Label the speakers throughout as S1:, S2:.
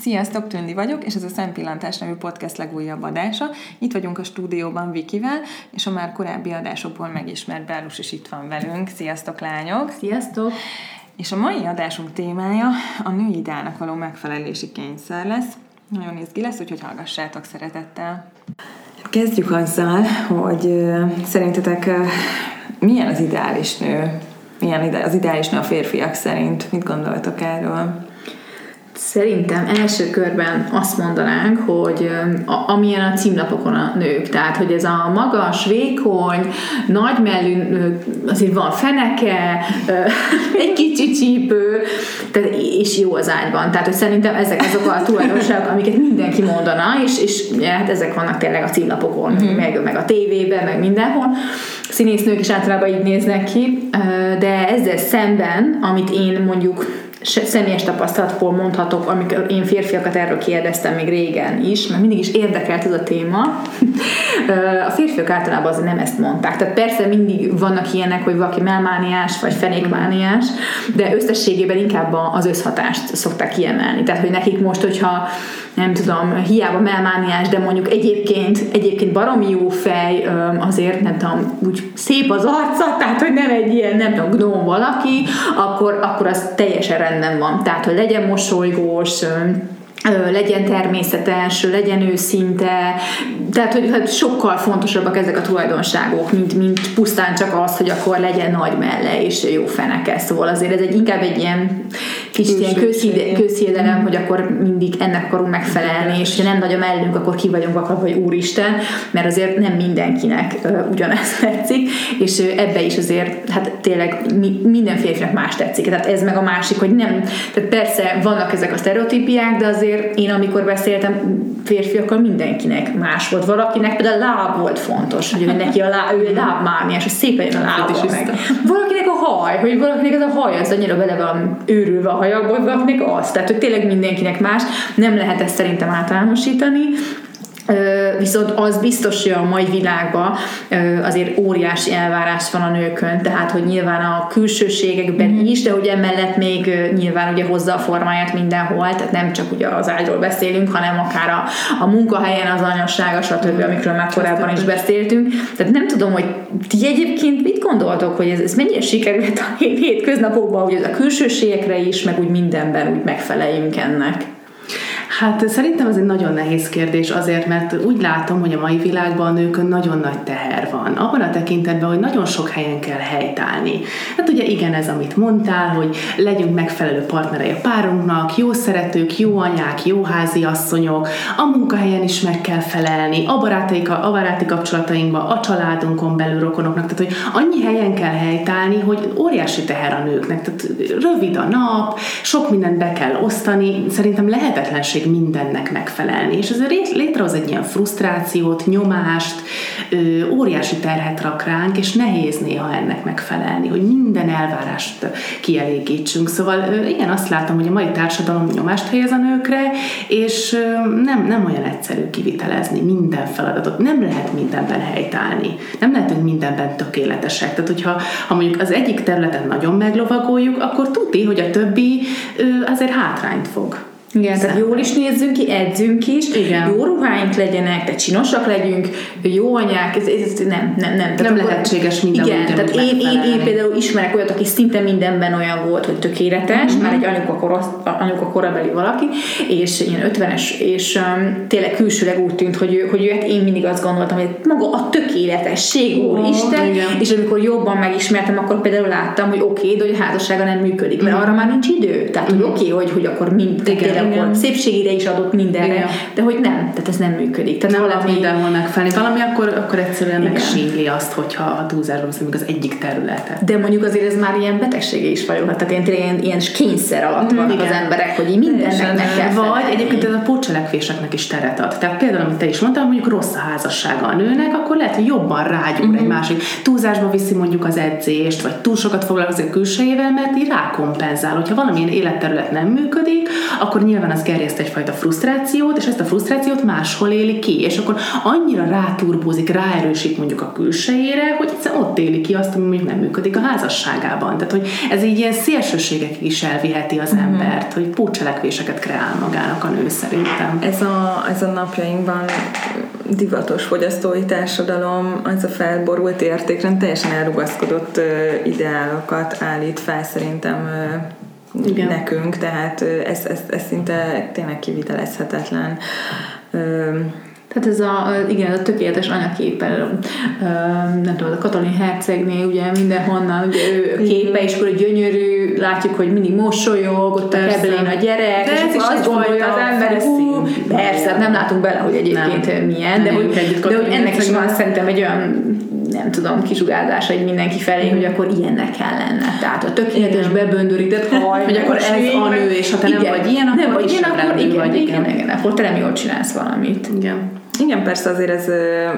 S1: Sziasztok, Tündi vagyok, és ez a Szempillantás nevű podcast legújabb adása. Itt vagyunk a stúdióban Vikivel, és a már korábbi adásokból megismert Bárus is itt van velünk. Sziasztok, lányok!
S2: Sziasztok!
S1: És a mai adásunk témája a női ideának való megfelelési kényszer lesz. Nagyon izgi lesz, úgyhogy hallgassátok szeretettel. Kezdjük azzal, hogy szerintetek milyen az ideális nő? Milyen az ideális nő a férfiak szerint? Mit gondoltok erről?
S2: Szerintem első körben azt mondanánk, hogy a, amilyen a címlapokon a nők, tehát hogy ez a magas, vékony, nagymellű, azért van feneke, egy kicsi csípő, tehát, és jó az ágyban. Tehát, hogy szerintem ezek azok a tulajdonságok, amiket mindenki mondana, és, és hát ezek vannak tényleg a címlapokon, mm-hmm. meg, meg a tévében, meg mindenhol. Színésznők is általában így néznek ki, de ezzel szemben, amit én mondjuk személyes tapasztalatból mondhatok, amikor én férfiakat erről kérdeztem még régen is, mert mindig is érdekelt ez a téma. A férfiak általában azért nem ezt mondták. Tehát persze mindig vannak ilyenek, hogy valaki melmániás vagy fenékmániás, de összességében inkább az összhatást szokták kiemelni. Tehát, hogy nekik most, hogyha nem tudom, hiába melmániás, de mondjuk egyébként, egyébként baromi jó fej, azért nem tudom, úgy szép az arca, tehát hogy nem egy ilyen, nem tudom, gnóm valaki, akkor, akkor az teljesen rendben van. Tehát, hogy legyen mosolygós, legyen természetes, legyen őszinte, tehát hogy hát sokkal fontosabbak ezek a tulajdonságok, mint, mint pusztán csak az, hogy akkor legyen nagy melle és jó feneke. Szóval azért ez egy inkább egy ilyen kicsit ilyen közhiedelem, hogy akkor mindig ennek akarunk megfelelni, és ha nem nagy a mellünk, akkor ki vagyunk akkor, hogy úristen, mert azért nem mindenkinek ugyanez tetszik, és ebbe is azért, hát tényleg mi, minden férfinak más tetszik. Tehát ez meg a másik, hogy nem, tehát persze vannak ezek a sztereotípiák, de azért én amikor beszéltem férfiakkal, mindenkinek más volt. Valakinek például a láb volt fontos, hogy neki a láb, ő lábmániás, hogy szép legyen a lába meg. Valakinek a haj, hogy valakinek ez a haj az annyira bele van őrülve a hajakból, valakinek az. Tehát, hogy tényleg mindenkinek más. Nem lehet ezt szerintem általánosítani. Viszont az biztos, hogy a mai világban azért óriási elvárás van a nőkön, tehát hogy nyilván a külsőségekben mm. is, de ugye emellett még nyilván ugye hozza a formáját mindenhol, tehát nem csak ugye az ágyról beszélünk, hanem akár a, a munkahelyen, az anyassága, stb., amikről már korábban is beszéltünk. Tehát nem tudom, hogy ti egyébként mit gondoltok, hogy ez, ez mennyire sikerült a hétköznapokban, hogy a külsőségekre is, meg úgy mindenben úgy megfeleljünk ennek?
S3: Hát szerintem ez egy nagyon nehéz kérdés azért, mert úgy látom, hogy a mai világban a nőkön nagyon nagy teher van. Abban a tekintetben, hogy nagyon sok helyen kell helytállni. Hát ugye igen, ez amit mondtál, hogy legyünk megfelelő partnerei a párunknak, jó szeretők, jó anyák, jó házi asszonyok, a munkahelyen is meg kell felelni, a, barátaik, a baráti kapcsolatainkban, a családunkon belül rokonoknak, tehát hogy annyi helyen kell helytállni, hogy óriási teher a nőknek, tehát rövid a nap, sok mindent be kell osztani, szerintem lehetetlenség mindennek megfelelni. És ez létrehoz egy ilyen frusztrációt, nyomást, óriási terhet rak ránk, és nehéz néha ennek megfelelni, hogy minden elvárást kielégítsünk. Szóval igen, azt látom, hogy a mai társadalom nyomást helyez a nőkre, és nem, nem olyan egyszerű kivitelezni minden feladatot. Nem lehet mindenben helytállni. Nem lehetünk mindenben tökéletesek. Tehát, hogyha ha mondjuk az egyik területen nagyon meglovagoljuk, akkor tudni, hogy a többi azért hátrányt fog
S2: igen, tehát jól is nézzünk ki, edzünk is, Igen. jó ruháink legyenek, tehát csinosak legyünk, jó anyák, ez, ez nem, nem, nem.
S3: Tehát nem akkor, lehetséges minden
S2: Igen, tehát én, én, én, például ismerek olyat, aki szinte mindenben olyan volt, hogy tökéletes, mm-hmm. már egy anyuka, korosz, anyuka korabeli valaki, és ilyen 50-es, és um, tényleg külsőleg úgy tűnt, hogy ő, hogy ő, hát én mindig azt gondoltam, hogy maga a tökéletesség, oh, Isten, igen. és amikor jobban megismertem, akkor például láttam, hogy oké, okay, de hogy a házassága nem működik, mert mm. arra már nincs idő. Tehát, hogy mhm. oké, okay, hogy, hogy akkor mind, igen akkor szépségére is adott mindenre, Igen. de hogy nem, tehát ez nem működik. Tehát
S3: nem valami... lehet mindenhol megfelelni. Valami akkor, akkor egyszerűen megsígli azt, hogyha a túlzásban beszélünk az egyik területet.
S2: De mondjuk azért ez már ilyen betegsége is vagyok, tehát ilyen, ilyen, ilyen kényszer alatt vannak Igen. az emberek, hogy mindennek meg kell
S3: Vagy egyébként ez a pótcselekvéseknek is teret ad. Tehát például, amit te is mondtál, mondjuk rossz a házassága a nőnek, akkor lehet, hogy jobban rágyúr uh-huh. egy másik. Túlzásba viszi mondjuk az edzést, vagy túl sokat foglalkozik külsejével, mert így rákompenzál. Hogyha valamilyen életterület nem működik, akkor nyilván az gerjeszt egyfajta frusztrációt, és ezt a frusztrációt máshol éli ki, és akkor annyira ráturbózik, ráerősít mondjuk a külsejére, hogy egyszerűen ott éli ki azt, ami mondjuk nem működik a házasságában. Tehát, hogy ez így ilyen szélsőségekig is elviheti az mm-hmm. embert, hogy pócselekvéseket kreál magának a nő szerintem.
S1: Ez a, ez a napjainkban divatos fogyasztói társadalom, az a felborult értékrend teljesen elrugaszkodott uh, ideálokat állít fel szerintem uh, Igen. nekünk, tehát ez, ez, ez szinte tényleg kivitelezhetetlen.
S2: Tehát ez a, igen, a tökéletes anyaképpel, nem tudom, a Katalin hercegnél ugye mindenhonnan, ugye ő képe, és akkor gyönyörű, látjuk, hogy mindig mosolyog, ott persze. a kebelén a gyerek, de és azt gondolja az ember, hú, persze, nem látunk bele, hogy egyébként nem. milyen, de, hogy, de hogy ennek is van szerintem egy olyan nem tudom, kisugárzás egy mindenki felé, hogy akkor ilyennek kell lenne. Tehát a tökéletes beböndörített haj,
S3: hogy akkor ez a nő, és ha te nem vagy ilyen, akkor nem vagy ilyen, akkor
S2: igen, vagy, igen, igen, igen, akkor te nem jól csinálsz valamit.
S1: Igen. Igen, persze azért ez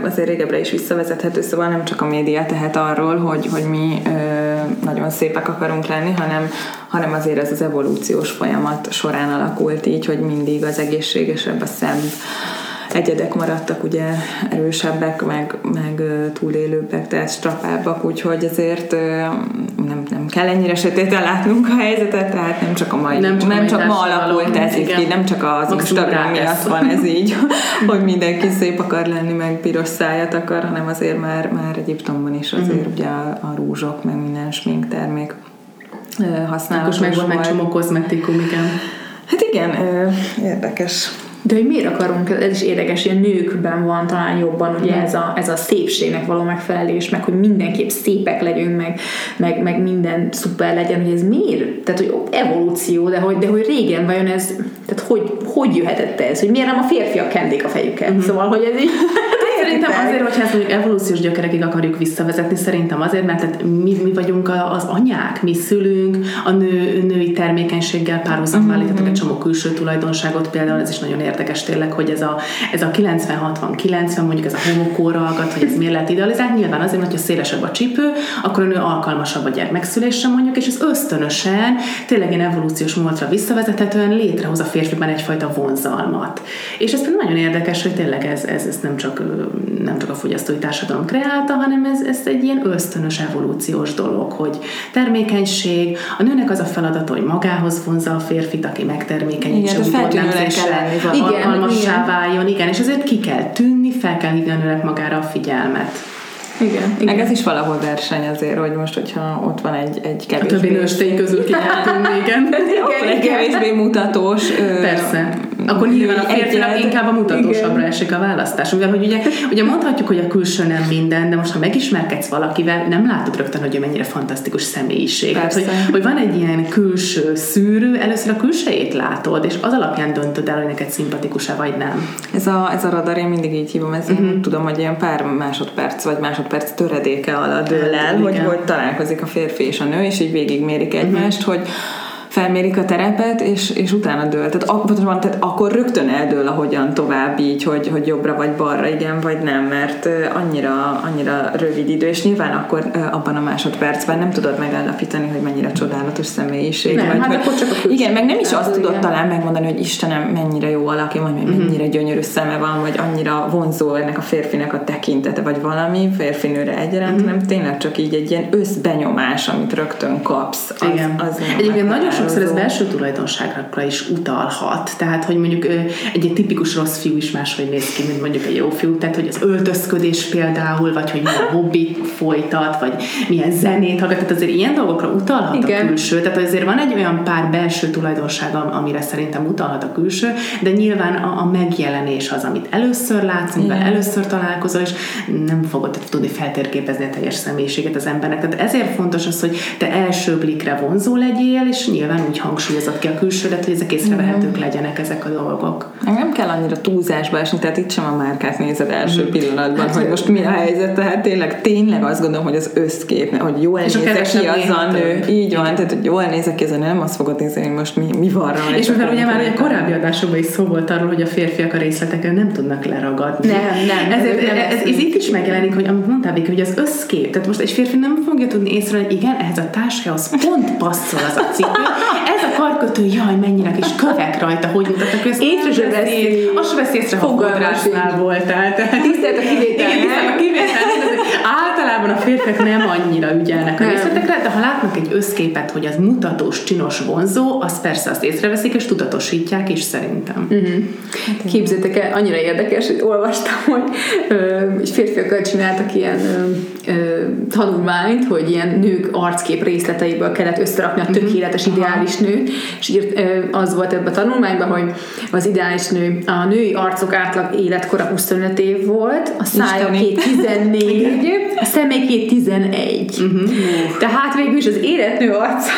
S1: azért régebbre is visszavezethető, szóval nem csak a média tehet arról, hogy, hogy mi ö, nagyon szépek akarunk lenni, hanem, hanem azért ez az evolúciós folyamat során alakult így, hogy mindig az egészségesebb, a szebb, egyedek maradtak ugye erősebbek, meg, meg túlélőbbek, tehát strapábbak, úgyhogy ezért nem, nem kell ennyire sötéten látnunk a helyzetet, tehát nem csak a mai, nem csak, nem csak ma alakult ez így nem csak az Instagram miatt van ez így, hogy mindenki szép akar lenni, meg piros szájat akar, hanem azért már, már Egyiptomban is azért mm-hmm. ugye a, a rúzsok, meg minden termék használatos
S3: Akkor meg van egy csomó kozmetikum, igen.
S1: Hát igen, érdekes
S2: de hogy miért akarunk, ez is érdekes, hogy a nőkben van talán jobban ugye ez a, ez a szépségnek való megfelelés, meg hogy mindenképp szépek legyünk, meg, meg, meg minden szuper legyen, hogy ez miért? Tehát, hogy evolúció, de hogy, de hogy régen vajon ez, tehát hogy, hogy jöhetett ez, hogy miért nem a férfiak kenték a fejüket? Mm-hmm. Szóval, hogy ez így
S3: Szerintem azért, hogyha ezt mondjuk evolúciós gyökerekig akarjuk visszavezetni, szerintem azért, mert tehát mi, mi vagyunk az anyák, mi szülünk, a nő, női termékenységgel párhuzamban mm-hmm. állítottak egy csomó külső tulajdonságot, például ez is nagyon érdekes tényleg, hogy ez a, ez a 90-60-90, mondjuk ez a homokóra aggat, hogy ez miért lehet idealizált, nyilván azért, hogyha szélesebb a csípő, akkor a nő alkalmasabb a gyermekszülésre mondjuk, és ez ösztönösen, tényleg ilyen evolúciós módra visszavezethetően létrehoz a férfiban egyfajta vonzalmat. És ez nagyon érdekes, hogy tényleg ez, ez, ez nem csak nem csak a fogyasztói társadalom kreálta, hanem ez, ez egy ilyen ösztönös evolúciós dolog, hogy termékenység, a nőnek az a feladata, hogy magához vonza a férfit, aki megtermékenyítse,
S1: igen,
S3: udvarnemzéssel, alkalmassá váljon, igen, és azért ki kell tűnni, fel kell hívni a nőnek magára a figyelmet.
S1: Igen, igen. Meg ez is valahol verseny azért, hogy most, hogyha ott van egy, egy kevésbé...
S3: A többi nőstény közül ki kell tűnni, igen.
S1: igen, egy kevésbé mutatós...
S3: Persze. Akkor nyilván a férfinak inkább a mutatósabbra igen. esik a választás. Mivel, hogy ugye, ugye mondhatjuk, hogy a külső nem minden, de most ha megismerkedsz valakivel, nem látod rögtön, hogy ő mennyire fantasztikus személyiség. Hát, hogy, hogy van egy ilyen külső szűrő, először a külsejét látod, és az alapján döntöd el, hogy neked szimpatikus-e vagy nem.
S1: Ez a, ez a radar, én mindig így hívom, ez uh-huh. tudom, hogy ilyen pár másodperc vagy másodperc töredéke alatt dől el, hogy, hogy találkozik a férfi és a nő, és így végigmérik egymást, uh-huh. hogy felmérik a terepet, és, és utána dől. Tehát, ak- tehát akkor rögtön eldől, ahogyan tovább így, hogy, hogy jobbra vagy balra, igen vagy nem, mert annyira, annyira rövid idő, és nyilván akkor abban a másodpercben nem tudod megállapítani, hogy mennyire csodálatos személyiség.
S2: Nem,
S1: vagy,
S2: hát
S1: hogy,
S2: akkor csak a
S1: igen, meg nem is azt tudod igen. talán megmondani, hogy Istenem, mennyire jó alaki, vagy uh-huh. mennyire gyönyörű szeme van, vagy annyira vonzó ennek a férfinek a tekintete, vagy valami férfinőre egyaránt, uh-huh. nem tényleg csak így egy ilyen összbenyomás, amit rögtön kapsz. Az,
S3: igen. Az Egyébként nagyon sokszor ez belső tulajdonságokra is utalhat. Tehát, hogy mondjuk egy, egy tipikus rossz fiú is máshogy néz ki, mint mondjuk egy jó fiú. Tehát, hogy az öltözködés például, vagy hogy milyen hobbi folytat, vagy milyen zenét hallgat. Tehát azért ilyen dolgokra utalhat Igen. a külső. Tehát azért van egy olyan pár belső tulajdonság, amire szerintem utalhat a külső, de nyilván a, a megjelenés az, amit először látsz, amivel először találkozol, és nem fogod tudni feltérképezni a teljes személyiséget az embernek. Tehát ezért fontos az, hogy te első blikre vonzó legyél, és nyilván nyilván úgy hangsúlyozott ki a külsődet, hogy ezek észrevehetők legyenek ezek a dolgok.
S1: Nem kell annyira túlzásba esni, tehát itt sem a márkát nézed első mm. pillanatban, hát, hogy most mi a helyzet, tehát tényleg, tényleg azt gondolom, hogy az összkép, hogy jól nézek ki az a nő. Így van, tehát hogy jól nézek ki az a nő, nem azt fogod nézni, hogy most mi, mi van rá.
S3: És mivel ugye már a korábbi adásokban is szó volt arról, hogy a férfiak a részleteken nem tudnak leragadni.
S2: Nem, nem.
S3: Ezért, nem ez, ez, ez, itt is megjelenik, hogy amit mondtál, hogy az összkép, tehát most egy férfi nem fogja tudni észre, hogy igen, ehhez a táskához pont passzol az a cipő, a karkötő, jaj, mennyire kis kövek rajta, hogy mutatnak ezt.
S2: Észre se veszi.
S3: Azt se veszi észre, ha voltál. Tehát
S2: Tisztelt a kivétel,
S3: Igen, a kivétel. Általában a férfiak nem annyira ügyelnek a részletekre, de ha látnak egy összképet, hogy az mutatós, csinos, vonzó, az persze azt észreveszik, és tudatosítják is szerintem.
S2: Képzétek el, annyira érdekes, hogy olvastam, hogy ö, és férfiakkal csináltak ilyen ö, ö, tanulmányt, hogy ilyen nők arckép részleteiből kellett összerakni a tökéletes ideális nőt, és írt, ö, az volt ebben a tanulmányban, hogy az ideális nő, a női arcok átlag életkora 25 év volt, a szája
S1: Isteni.
S2: 14, a személyét 11. Tehát végül is az életnő arca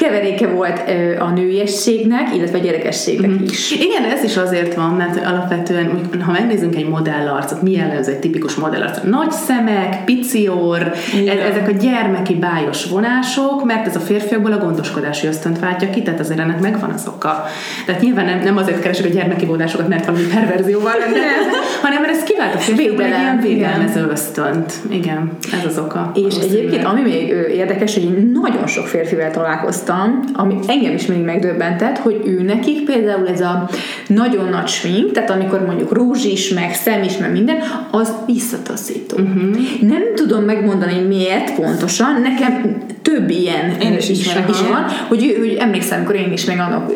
S2: keveréke volt a nőiességnek, illetve a gyerekességnek is.
S3: Igen, ez is azért van, mert alapvetően, ha megnézzünk egy modellarcot, mi jellemző egy tipikus modellarcot? Nagy szemek, pici orr, ez, ezek a gyermeki bájos vonások, mert ez a férfiakból a gondoskodási ösztönt váltja ki, tehát azért ennek megvan az oka. Tehát nyilván nem, nem azért keresek a gyermeki vonásokat, mert valami perverzióval rendelkeznek, hanem mert ez kivált a férfiakból egy ilyen védelmező ösztönt. Igen, ez az oka.
S2: És egyébként, ami még érdekes, hogy nagyon sok férfivel találkoztam, ami engem is mindig megdöbbentett, hogy ő nekik például ez a nagyon nagy smink, tehát amikor mondjuk rúzs is, meg szem is, meg minden, az visszataszító. Uh-huh. Nem tudom megmondani miért pontosan, nekem több ilyen
S1: Én is
S2: is, is
S1: aha.
S2: van, hogy, hogy emlékszem, amikor én is meg annak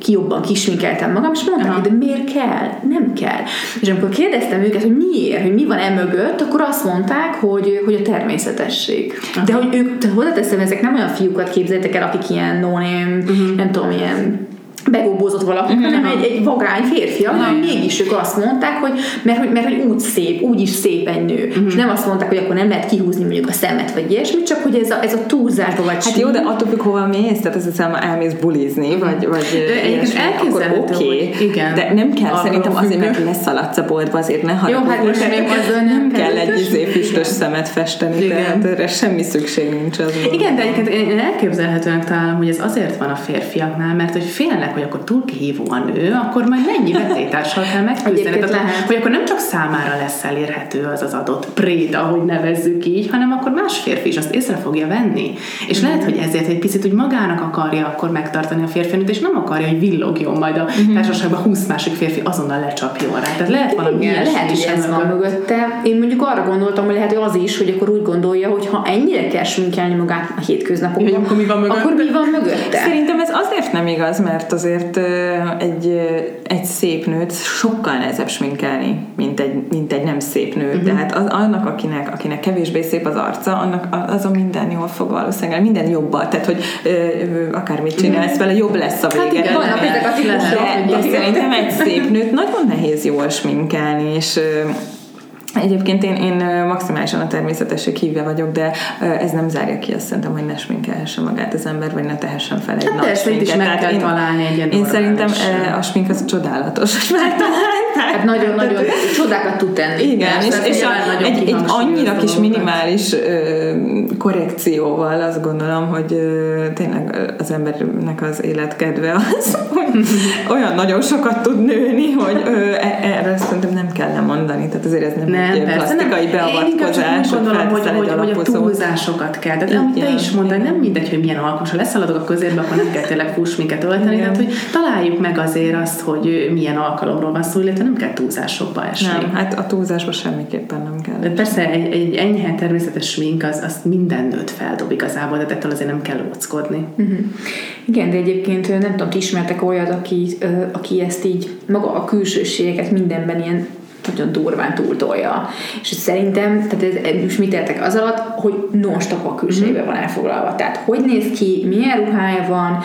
S2: ki jobban kisminkeltem magam, és mondták,
S3: Aha.
S2: hogy de miért kell? Nem kell. És amikor kérdeztem őket, hogy miért, hogy mi van e mögött, akkor azt mondták, hogy, hogy a természetesség. De hogy ők, hozzáteszem, ezek nem olyan fiúkat képzeljétek el, akik ilyen no uh-huh. nem tudom, ilyen begóbózott valaki, uh-huh. hanem egy, egy vagány férfiak, uh-huh. mégis ők azt mondták, hogy mert, hogy mert hogy úgy szép, úgy is szép egy nő. Uh-huh. És nem azt mondták, hogy akkor nem lehet kihúzni mondjuk a szemet, vagy ilyesmit, csak hogy ez a, ez a túlzásba vagy
S1: Hát jó, de attól függ, hova mész, tehát az hiszem, elmész bulizni, vagy, vagy
S3: egyébként elképzelhető,
S1: oké.
S3: hogy igen.
S1: De nem kell,
S3: Alkalom
S1: szerintem azért, mert leszaladsz a boltba, azért ne
S2: Jó, hát
S1: haragudj.
S2: most még azzal nem kell
S1: egy izé füstös szemet festeni, tehát erre semmi szükség nincs az.
S3: Igen, de egyébként én elképzelhetőnek találom, hogy ez azért van a férfiaknál, mert hogy félnek, hogy akkor túl kihívó a nő, akkor majd mennyi vetétársal kell
S2: lehet.
S3: hogy akkor nem csak számára lesz elérhető az az adott préda, ahogy nevezzük így, hanem akkor más férfi is azt észre fogja venni. És lehet, hogy ezért egy picit úgy magának akarja akkor megtartani a férfinőt, és nem akarja, hogy villogjon majd a társaságban 20 másik férfi azonnal lecsapjon rá. Tehát lehet valami
S2: Igen, lehet,
S3: is
S2: hogy ez van mögötte. Én mondjuk arra gondoltam, hogy lehet, hogy az is, hogy akkor úgy gondolja, hogy ha ennyire kell sminkelni magát a hétköznapokban,
S3: Hogy akkor mi van mögötte?
S2: akkor mi van mögötte?
S1: Szerintem ez azért nem igaz, mert azért egy, egy szép nőt sokkal nehezebb sminkelni, mint egy, mint egy nem szép nőt. Uh-huh. Tehát az, annak, akinek, akinek kevésbé szép az arca, annak a- az a minden jól fog valószínűleg, minden jobban. Tehát, hogy ö, ö, akármit csinálsz vele, jobb lesz a vége.
S2: Hát igen, vannak ezek a
S1: de, de szerintem egy szép nőt nagyon nehéz jól sminkelni, és Egyébként én, én maximálisan a természetesség hívja vagyok, de ez nem zárja ki azt szerintem, hogy ne sminkelhesse magát az ember, vagy ne tehessen fel egy
S3: Hát
S1: nagy
S3: persze, itt is
S1: sminket.
S3: meg kell találni egy ilyen
S1: Én szerintem a smink az csodálatos, hogy.
S2: Hát nagyon-nagyon csodákat tud tenni.
S1: Igen, és, és a, egy, egy annyira kis minimális ö, korrekcióval azt gondolom, hogy ö, tényleg az embernek az életkedve az, olyan nagyon sokat tud nőni, hogy ö, e- erre szerintem nem kell lemondani, tehát azért ez nem,
S3: Nem,
S1: egy
S3: persze, nem.
S1: plastikai
S3: Én csak
S1: beavatkozás,
S3: úgy gondolom, hogy, hogy, hogy a túlzásokat kell. Tehát amit te is mondtad, nem mindegy, hogy milyen alkalmas. Ha leszaladok a közérbe, akkor nem kell tényleg fussminket ölteni. Tehát, hogy találjuk meg azért azt, hogy milyen alkalomról van szó, illetve nem kell túlzásokba esni.
S1: Nem, hát a túlzásba semmiképpen nem kell.
S3: De persze egy, egy enyhe természetes smink az, az minden nőt feldob igazából, de ettől azért nem kell óckodni.
S2: Mhm. Igen, de egyébként nem tudom, ti ismertek olyat, aki, aki ezt így maga a külsőségeket mindenben ilyen nagyon durván túltolja. És szerintem, tehát ez, most mit értek az alatt, hogy non-stop a külsejébe van elfoglalva. Tehát hogy néz ki, milyen ruhája van,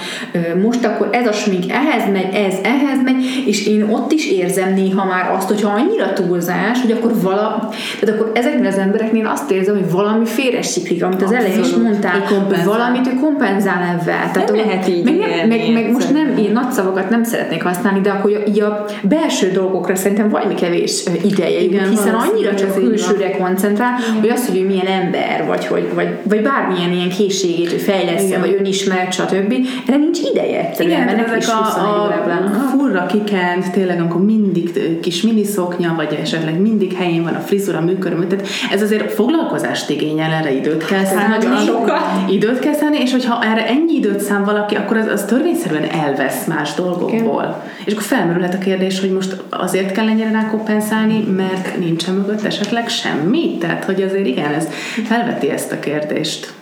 S2: most akkor ez a smink ehhez megy, ez ehhez megy, és én ott is érzem néha már azt, hogyha annyira túlzás, hogy akkor vala, tehát akkor ezeknél az embereknél azt érzem, hogy valami félresiklik, amit az elején is mondtál,
S3: Hogy
S2: valamit ő kompenzál ebben. Tehát
S1: Nem lehet így
S2: meg,
S1: élni,
S2: meg, meg most nem, én nagy szavakat nem szeretnék használni, de akkor így a belső dolgokra szerintem valami kevés ideje
S3: Igen,
S2: hiszen annyira csak a külsőre koncentrál, hogy az, hogy ő milyen ember, vagy, hogy, vagy, vagy bármilyen ilyen készségét, hogy fejlesz vagy önismert, stb. Erre nincs ideje egyszerűen,
S3: Igen,
S2: mert
S3: ezek a,
S2: 21 éve
S3: a furra kikent, tényleg amikor mindig kis miniszoknya, vagy esetleg mindig helyén van a frizura, műköröm, tehát ez azért foglalkozást igényel, erre időt kell szállni.
S2: nagyon sokat.
S3: Időt kell szállni, és hogyha erre ennyi időt szám valaki, akkor az, az törvényszerűen elvesz más dolgokból. Igen. És akkor felmerülhet a kérdés, hogy most azért kell ennyire rá kompenzálni, mert nincsen mögött esetleg semmi. Tehát, hogy azért igen, ez felveti ezt a kérdést.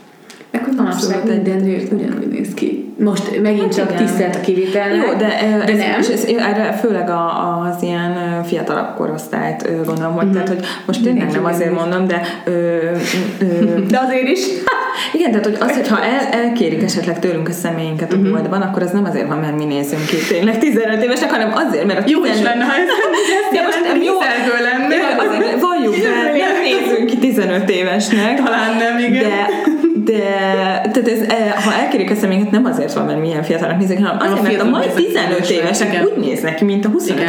S2: Meg hogy manapság minden nő ugyanúgy néz ki. Most megint csak tisztelt a kivételnek.
S1: Jó, de,
S2: de
S1: ez,
S2: nem.
S1: És ez, erre főleg a, az ilyen fiatalabb korosztályt gondolom, hogy, tehát, hogy most tényleg nem azért mondom, de ö, ö,
S2: De azért is.
S1: Igen, tehát hogy az, hogyha el, elkérik esetleg tőlünk a személyinket a boltban, akkor az nem azért van, mert mi nézünk ki tényleg 15 évesek, hanem azért, mert a
S3: Jó is
S1: 15
S3: lenne, ha ez
S1: Ja, most jó.
S3: lenne.
S1: Azért valljuk be, nem nézünk ki 15 évesnek.
S3: Talán nem, igen.
S1: De, de tehát ez, e, ha elkérik a személyeket, nem azért van, mert milyen fiatalnak nézek, hanem azért, mert a mai 15 évesek
S3: igen.
S1: úgy néznek ki, mint a 25-30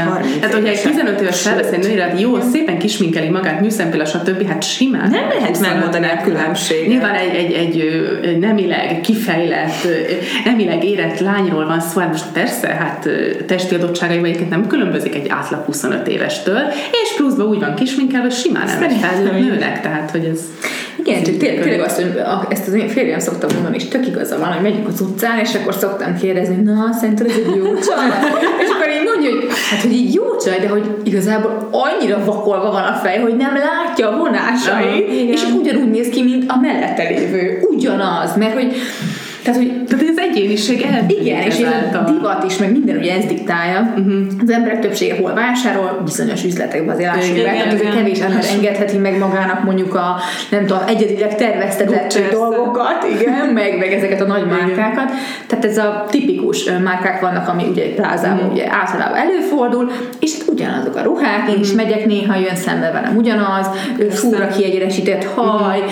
S3: Hát, hogyha egy 15 éves felvesz egy nőre, jó, szépen kisminkeli magát, műszempilla, stb. Hát simán.
S1: Nem lehet
S3: 25
S1: megmondani a különbséget.
S3: Nyilván egy, egy, egy nemileg kifejlett, nemileg érett lányról van szó, hát most persze, hát testi adottságaival egyébként nem különbözik egy átlag 25 évestől, és pluszban úgy van kisminkelve, simán nem
S1: Szerintem
S3: nőnek, tehát hogy ez...
S2: Igen, csak tényleg, tényleg azt, hogy a- ezt az én férjem szoktam mondani, és tök igaza van, hogy megyünk az utcán, és akkor szoktam kérdezni, na, szerinted ez egy jó csaj? és akkor így mondja, hogy hát, hogy így jó csaj, de hogy igazából annyira vakolva van a fej, hogy nem látja a vonásait,
S1: igen.
S2: és ugyanúgy néz ki, mint a mellette lévő. Ugyanaz, mert hogy tehát, hogy
S3: Tehát az egyéniség eltűnik
S2: igen, és ez a divat is, meg minden ugye ez diktálja. Uh-huh. Az emberek többsége hol vásárol, bizonyos üzletekben azért lássuk
S3: Igen,
S2: be, tehát
S1: igen.
S2: kevés ember engedheti meg magának mondjuk a, nem tudom, egyedileg terveztetett dolgokat, igen, meg, meg ezeket a nagy márkákat. Tehát ez a tipikus márkák vannak, ami ugye plázában
S3: Mhm.
S2: ugye általában előfordul, és hát ugyanazok a ruhák, én is
S3: Mhm.
S2: megyek néha, jön szembe velem ugyanaz, fúra kiegyenesített haj,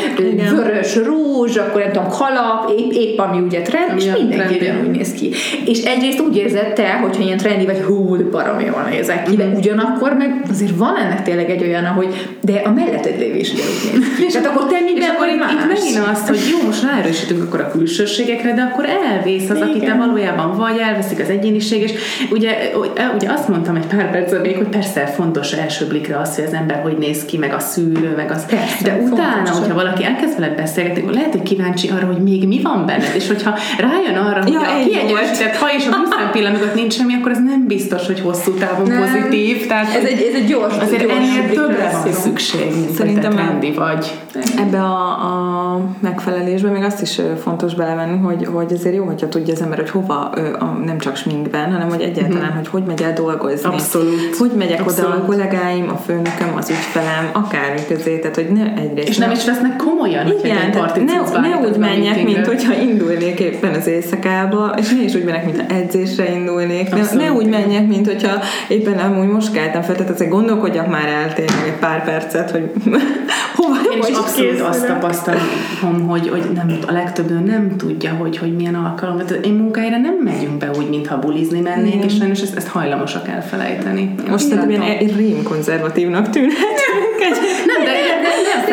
S2: vörös rúzs, akkor nem tudom, kalap, épp, épp ami ugye trend,
S3: Ami
S2: és mindenki ugyanúgy néz ki. És egyrészt úgy érzed te, hogyha ilyen trendi vagy, hú, de baromi jól nézek ki, de
S3: Mhm.
S2: ugyanakkor meg azért van ennek tényleg egy olyan, hogy de a melletted lévő is ugyanúgy néz ki. És akkor te
S3: És
S2: minden
S3: akkor itt,
S2: más.
S3: itt megint azt, hogy jó, most ráerősítünk akkor a külsőségekre, de akkor elvész az, aki te valójában vagy, elveszik az egyéniség, és ugye, ugye azt mondtam egy pár perccel még, hogy persze fontos első blikre az, hogy az ember hogy néz ki, meg a szűrő, meg az.
S2: Persze,
S3: de utána,
S2: fontos.
S3: hogyha valaki elkezd veled beszélgetni, lehet, hogy kíváncsi arra, hogy még mi van benned, és hogyha rájön arra, hogy
S1: Ja,
S3: a
S1: egy
S3: kiegyenesített ha és a bűszempilla mögött nincs semmi, akkor ez nem biztos, hogy hosszú távon
S2: Nem.
S3: pozitív. Tehát
S2: Ez egy, ez egy gyors,
S3: azért
S2: gyors
S3: ennél többre van szükség, mint hogy
S1: Szerintem
S3: te
S1: a-
S3: trendi vagy.
S1: Ebbe a, a megfelelésbe még azt is fontos belevenni, hogy, hogy azért jó, hogyha tudja az ember, hogy hova, a, nem csak sminkben, hanem hogy egyáltalán, hogy hogy megy el dolgozni.
S3: Abszolút.
S1: Hogy megyek oda
S3: Abszolút.
S1: a kollégáim, a főnököm, az ügyfelem, akármi közé, tehát hogy ne egyrészt...
S3: És nem is vesznek komolyan, hogy
S1: igen,
S3: partit
S1: ne, ne úgy menjek, mint hogyha indulnék éppen az éjszakába, és ne is úgy menjek, mint edzésre indulnék. Ne,
S3: Abszolút,
S1: ne úgy menjek, mint hogyha éppen amúgy most keltem fel, tehát azért gondolkodjak már el tényleg egy pár percet, hogy hova
S3: Én is abszolút azt
S1: készülök.
S3: tapasztalom, hogy, hogy nem, a legtöbb nő nem tudja, hogy, hogy milyen alkalom. Tehát én munkáira nem megyünk be úgy, mintha bulizni mennénk,
S1: Igen.
S3: és sajnos ezt, ezt hajlamosak elfelejteni.
S1: Most szerintem ilyen rém konzervatívnak tűnhetünk.
S3: Nem, de,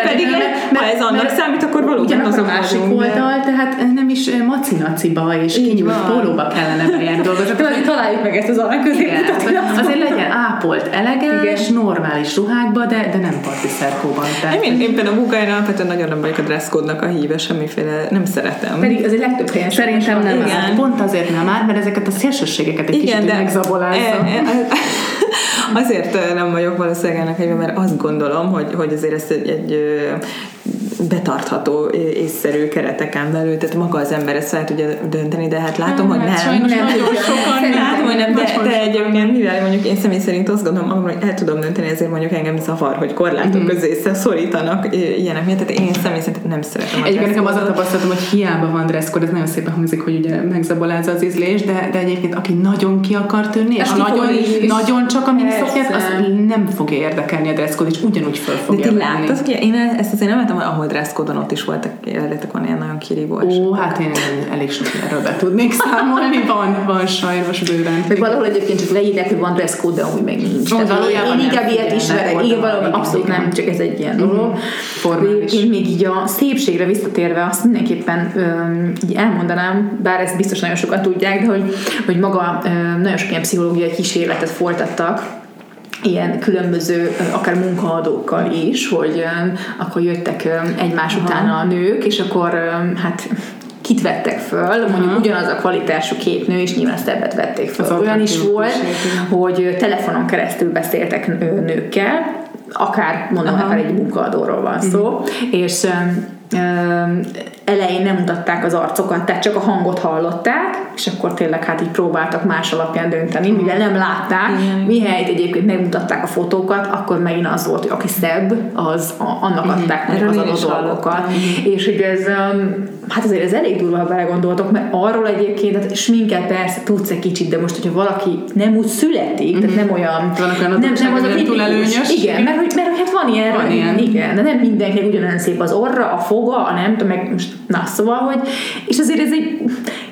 S1: pedig
S3: feltétlenül,
S1: ha ez annak számít, akkor valóban
S3: Ugyanakkor a másik oldal, tehát nem is macinaciba és kinyújt pólóba kellene bejárni dolgozni.
S2: Találjuk meg ezt az
S3: Igen,
S2: középutat.
S3: azért legyen ápolt, elegáns,
S2: Igen.
S3: normális ruhákba, de, de nem parti szerkóban. Tehát,
S1: Én, én például a munkáján alapvetően nagyon nem vagyok a dresszkódnak a híve, semmiféle, nem szeretem.
S2: Pedig az egy legtöbb helyen
S3: Szerintem nem
S1: Igen.
S3: áll. Pont azért nem áll, mert ezeket a szélsőségeket egy kicsit megzabolázza.
S1: e- e- azért nem vagyok valószínűleg ennek egyben, mert azt gondolom, hogy, hogy azért ezt egy, egy betartható, észszerű kereteken belül, tehát maga az ember ezt fel tudja dönteni, de hát látom, hogy nem.
S3: sajnos
S2: Nem
S3: nagyon sokan
S1: Látom, hogy nem, de, de egyébként, mivel mondjuk én személy szerint azt gondolom, hogy el tudom dönteni, ezért mondjuk engem zavar, hogy korlátok közé szorítanak ilyenek miatt, tehát én személy szerint nem szeretem.
S3: Egyébként nekem az a tapasztalatom, hogy hiába van dresszkód, ez nagyon szépen hangzik, hogy ugye megzabolázza az ízlés, de, de egyébként aki nagyon ki akar tűnni, és nagyon, nagyon csak a miniszokját, az nem fogja érdekelni a dresszkód, és ugyanúgy föl
S1: De
S3: fogja
S1: ti
S3: venni.
S1: láttad, hogy én ezt azért nem láttam, ahol dresszkódon ott is voltak, életek van ilyen nagyon kirívó
S3: Ó, hát én elég sok erről be tudnék számolni, van, van sajnos bőven.
S2: Meg valahol egyébként csak leírják, hogy van dresszkód, de amúgy meg nincs.
S3: Ó,
S2: Tehát
S3: valójában
S2: én inkább ilyet ismerek.
S3: nem
S2: Igen,
S3: igen,
S2: abszolút nem, csak ez egy ilyen dolog.
S3: Formális.
S2: Én még így a szépségre visszatérve azt mindenképpen így elmondanám, bár ezt biztos nagyon sokan tudják, de hogy, hogy maga nagyon sok ilyen pszichológiai kísérletet folytattak, ilyen különböző, akár munkaadókkal is, hogy akkor jöttek egymás után a nők, és akkor hát kit vettek föl, mondjuk ugyanaz a kvalitású két nő, és nyilván szebbet vették föl.
S3: Az
S2: Olyan is volt, hogy telefonon keresztül beszéltek nőkkel, akár mondom,
S3: Aha.
S2: akár egy munkaadóról van szó, és öm, öm, elején nem mutatták az arcokat, tehát csak a hangot hallották, és akkor tényleg hát így próbáltak más alapján dönteni, mivel nem látták, mihelyt egyébként megmutatták a fotókat, akkor megint az volt, hogy aki szebb, az a, annak adták meg
S1: Erről
S2: az adott dolgokat. És hogy ez, öm, hát azért ez elég durva, ha belegondoltok, mert arról egyébként, hát sminket persze tudsz egy kicsit, de most, hogyha valaki nem úgy születik, tehát nem olyan,
S3: Vannak olyan
S2: nem, nem az a
S3: nem túl előnyös.
S2: Igen, mert hogy, mert hogy hát van ilyen,
S3: Van ilyen.
S2: igen, de nem mindenkinek ugyanolyan szép az orra, a foga, a nem tudom, meg most, na szóval, hogy, és azért ez egy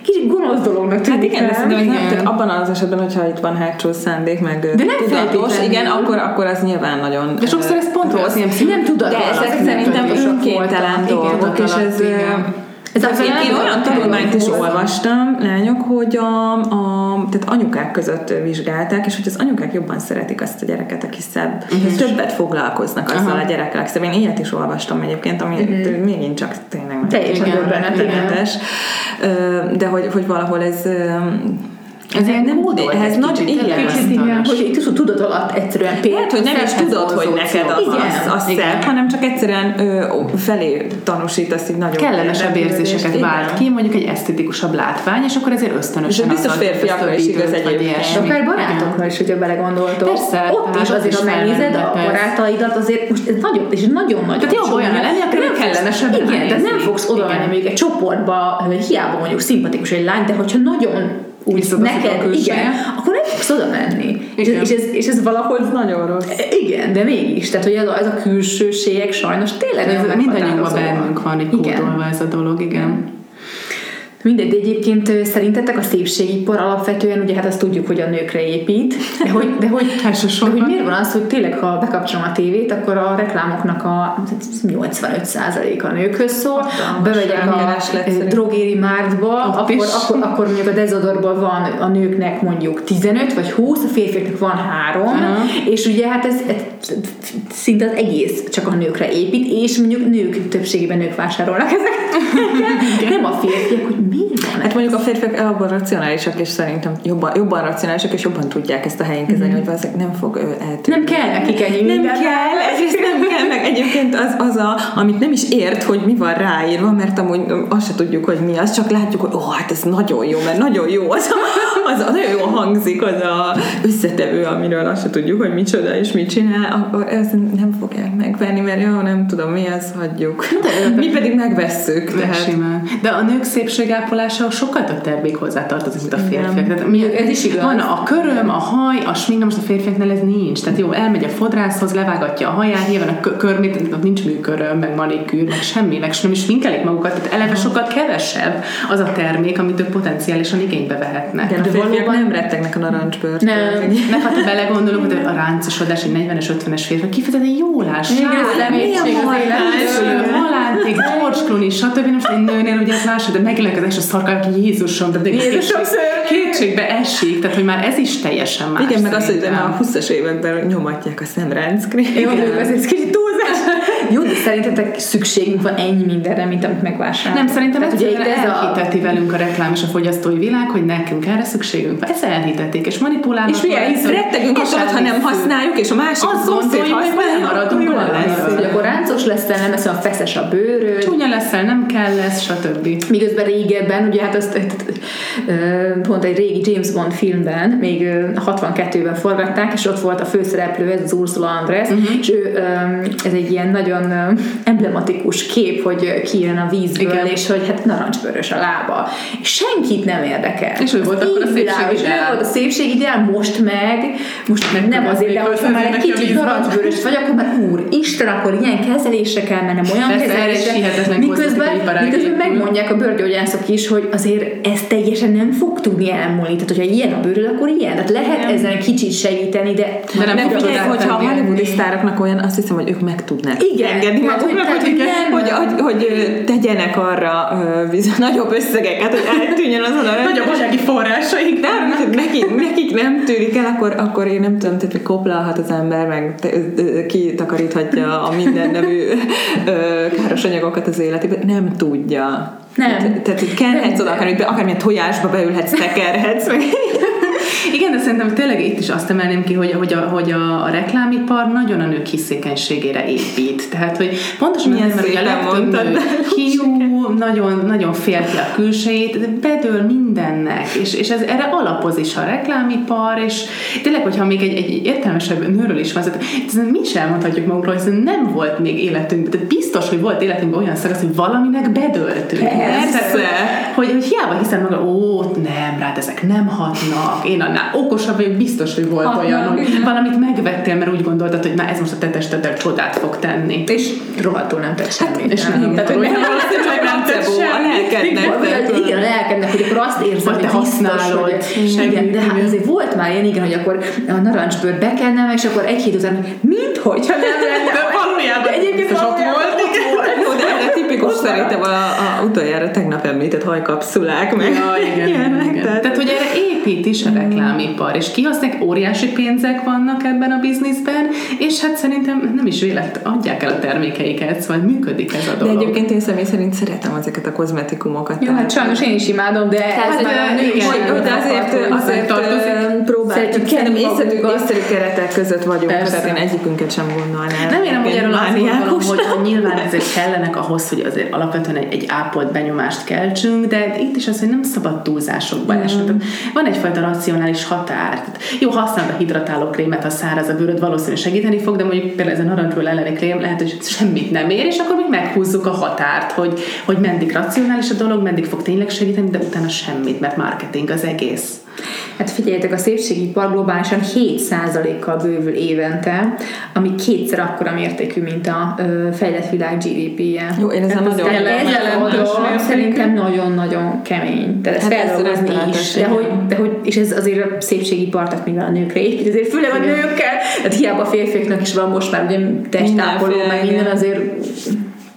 S2: kicsit gonosz dolognak
S1: Hát
S2: tűnik
S1: igen, de szerintem nem,
S2: Igen.
S1: tehát abban az esetben, hogyha itt van hátsó szándék, meg
S2: De nem
S1: tudatos, igen, akkor, akkor az nyilván nagyon
S3: De sokszor ez pont
S1: rossz.
S3: ilyen
S2: nem tudatos.
S1: De ezek szerintem önkéntelen dolgok, és ez...
S3: igen.
S2: Ez azért
S1: én, én olyan tanulmányt is olvastam, lányok, hogy a, a, tehát anyukák között vizsgálták, és hogy az anyukák jobban szeretik azt a gyereket, aki szebb. Uh-huh. Többet foglalkoznak azzal
S3: Aha.
S1: a gyerekkel, aki szebb. Én ilyet is olvastam egyébként, ami uh-huh. megint csak tényleg
S2: Teljesen döbbenetes.
S1: De hogy, hogy valahol ez...
S3: Ez ilyen
S1: nem,
S3: kódolt
S1: ehhez
S3: egy
S1: nagy,
S3: kicsit,
S1: igen.
S2: Kicsit igen, hogy így tudod, tudod alatt egyszerűen például.
S1: Lehet, hogy nem is tudod, hogy neked az,
S2: Igen,
S1: az, az
S3: igen.
S1: szebb, hanem csak egyszerűen ö, felé tanúsítasz így nagyon
S3: kellemesebb érzéseket vált ki, mondjuk egy esztetikusabb látvány, és akkor ezért ösztönösen
S1: És biztos férfiakra is igaz egyébként.
S2: Akár barátokra is, hogyha belegondoltok.
S3: Persze,
S2: ott is azért, ha megnézed a barátaidat, azért most ez nagyon, és nagyon nagy.
S3: Tehát jobb olyan lenni, akkor
S2: nem
S3: kellemesebb
S2: Igen, tehát nem fogsz oda menni még egy csoportba, hiába mondjuk szimpatikus egy lány, de hogyha nagyon úgy neked, igen, akkor nem fogsz oda menni. És,
S3: Igen.
S2: és, ez, és ez valahol
S1: Nagyon rossz.
S2: igen, de mégis, tehát hogy ez a, ez a külsőségek sajnos tényleg
S3: Ez mindannyiunkban bennünk van egy
S2: Igen.
S3: kódolva ez a dolog, igen.
S2: Mindegy, de egyébként szerintetek a szépségipar alapvetően, ugye hát azt tudjuk, hogy a nőkre épít, de hogy, de hogy, de hogy miért van az, hogy tényleg, ha bekapcsolom a tévét, akkor a reklámoknak a 85% a nőkhöz szól, bevegyek a drogéri mártba, akkor,
S3: is.
S2: akkor, akkor mondjuk a dezodorban van a nőknek mondjuk 15 vagy 20, a férfiaknak van 3,
S3: Aha.
S2: és ugye hát ez, ez szinte az egész csak a nőkre épít, és mondjuk nők többségében nők vásárolnak ezeket. Nem férfiak, hogy miért van
S1: Hát mondjuk a férfiak abban racionálisak, és szerintem jobban, jobban racionálisak, és jobban tudják ezt a helyén kezelni, hogy valószínűleg nem fog eltűnni.
S2: Nem kell nekik ennyi
S1: Nem
S2: minden.
S1: kell, egyrészt nem kell, meg egyébként az, az a, amit nem is ért, hogy mi van ráírva, mert amúgy azt se tudjuk, hogy mi az, csak látjuk, hogy ó, hát ez nagyon jó, mert nagyon jó, az, az a, nagyon jól hangzik az a összetevő, amiről azt se tudjuk, hogy micsoda és mit csinál, akkor ezt nem fogják megvenni, mert jó, nem tudom, mi az, hagyjuk. Mi pedig megvesszük.
S3: De,
S1: Tehát.
S3: simán. De a nők szépségápolása sokkal több termék hozzátartozik, mint a férfiak. Tehát mi,
S2: Ez is igaz.
S3: Van a köröm, a haj, a smink, de most a férfiaknál ez nincs. Tehát jó, elmegy a fodrászhoz, levágatja a haját, nyilván a kö- körmét, nincs műköröm, meg manikűr, meg semmi, meg nem is sminkelik magukat, tehát eleve sokkal kevesebb az a termék, amit ők potenciálisan igénybe vehetnek.
S1: Igen, a
S2: De
S1: férfiak
S2: valóban-
S1: nem rettegnek a narancsbőrt.
S2: Nem.
S3: Meg hát ha belegondolunk, hogy a ráncosodás egy 40-es, 50-es férfi, kifejezetten jól áll, hajás,
S2: életből.
S3: halánték, George Clooney, stb. Most egy nőnél ugye ez másod, de első szarkák, hogy Jézusom, de
S2: Jézusom,
S3: kétségbe esik, tehát hogy már ez is teljesen más.
S1: Igen, meg az, hogy a 20-as években nyomatják a szemránckrémet.
S2: Jó, ez egy kicsit túlzás. Jó, de szerintetek szükségünk van ennyi mindenre, mint amit megvásárolunk?
S3: Nem, szerintem
S2: Tehát ugye itt ez a...
S3: elhiteti velünk a reklám és a fogyasztói világ, hogy nekünk erre szükségünk van. Ezt elhitették, és manipulálnak.
S1: És
S3: vele,
S1: rettegünk attól, ha nem használjuk, és a másik
S3: Azt gondoljuk, hogy valamiről.
S1: lesz.
S2: Hogy akkor ráncos leszel, nem lesz olyan feszes a bőröd.
S3: Csúnya leszel, nem kell lesz, stb.
S2: Miközben régebben, ugye hát azt pont egy régi James Bond filmben, még ö, 62-ben forgatták, és ott volt a főszereplő, ez az Ursula Andress, uh-huh. és ő, ez egy ilyen nagy nagyon emblematikus kép, hogy kijön a vízből, Igen. és hogy hát narancsvörös a lába. Senkit nem érdekel.
S3: És ő volt akkor a szépségideál.
S2: volt a szépségideál, most meg, most meg nem azért, de hogyha már egy kicsit narancsvörös vagy, akkor már úr, Isten, akkor ilyen kezelésre kell mennem, olyan kezelésre. Miközben, miközben megmondják a bőrgyógyászok is, hogy azért ez teljesen nem fog tudni elmúlni. Tehát, hogyha ilyen a bőröd, akkor ilyen. Tehát lehet nem. ezen kicsit segíteni, de,
S1: de nem, nem figyelj, hogyha a hollywoodi sztároknak olyan, azt hiszem, hogy ők meg tudnák
S2: igen,
S1: engedni maguknak, hogy, hogy, hogy, hogy, hogy, tegyenek arra uh, nagyobb összegeket, hogy eltűnjön az a
S3: nagyobb anyagi forrásaink.
S1: Nem, nekik, nekik nem tűnik el, akkor, akkor én nem tudom, tehát koplalhat az ember, meg kitakaríthatja a minden nevű káros anyagokat az életében. Nem tudja.
S2: Nem.
S1: Tehát, hogy kenhetsz oda, akár, akármilyen tojásba beülhetsz, tekerhetsz, meg
S3: igen, de szerintem tényleg itt is azt emelném ki, hogy, hogy, a, hogy a, a reklámipar nagyon a nők hiszékenységére épít. Tehát, hogy pontosan
S1: Milyen
S3: azért, mert a legtöbb nő hiú, nagyon, nagyon félti a külsejét, bedől mindennek, és, és ez erre alapoz is a reklámipar, és tényleg, hogyha még egy, egy értelmesebb nőről is van, tehát mi is elmondhatjuk magunkról, hogy nem volt még életünkben, tehát biztos, hogy volt életünkben olyan szakasz, hogy valaminek bedöltünk.
S1: Persze.
S3: Hogy, hogy hiába hiszem maga, ó, nem, rád ezek nem hatnak, én annál okosabb vagyok, biztos, hogy volt Hatnak, olyan, hogy igen. valamit megvettél, mert úgy gondoltad, hogy na ez most a te testeddel csodát fog tenni.
S2: És rohadtul nem tett semmit. Hát,
S3: és nem, nem, tehát, hogy nem, valószínűleg nem tett
S2: semmit. Igen, a lelkednek, hogy akkor azt érzem, hogy te használod. Igen, de hát azért volt már ilyen, igen, hogy akkor a narancsbőr bekennem, és akkor egy hét után, mint hogyha nem lenne.
S3: De valójában egyébként ott volt.
S1: De tipikus szerintem a, a utoljára tegnap említett hajkapszulák, meg
S3: ja, igen, ilyenek. Igen. Tehát, tehát, hogy erre épít is a reklámipar, és kihasználják, óriási pénzek vannak ebben a bizniszben, és hát szerintem nem is vélet adják el a termékeiket, szóval működik ez a dolog.
S1: De egyébként én személy szerint szeretem ezeket a kozmetikumokat.
S2: Jó, hát sajnos én is imádom, de
S1: hát, hát, igen, de azért, azért próbáljuk. Szerintem észszerű, észszerű keretek között vagyunk, Persze. tehát én egyikünket sem gondolnám.
S3: Nem én amúgy arról azt gondolom, hogy, hogy nyilván ezek kellenek ahhoz, hogy azért alapvetően egy, egy ápolt benyomást keltsünk, de itt is az, hogy nem szabad túlzásokba mm. esni. Van egyfajta racionális határ. Tehát jó, használod a hidratáló krémet, ha száraz a bőröd, valószínűleg segíteni fog, de mondjuk például ez a narancsról elleni krém lehet, hogy semmit nem ér, és akkor még meghúzzuk a határt, hogy, hogy meddig racionális a dolog, meddig fog tényleg segíteni, de utána semmit, mert marketing az egész.
S2: Hát figyeljetek, a szépségipar globálisan 7%-kal bővül évente, ami kétszer akkora mértékű, mint a ö, fejlett világ GDP-je.
S1: Jó, én ezen nagyon
S2: ez Szerintem nagyon-nagyon kemény. Tehát ezt hát feldolgozni is. De hogy, de hogy, és ez azért a szépségipar, tehát mivel a nőkre épít, azért főleg a nőkkel, tehát hiába a férfiaknak is van most már ugye testápoló, meg minden azért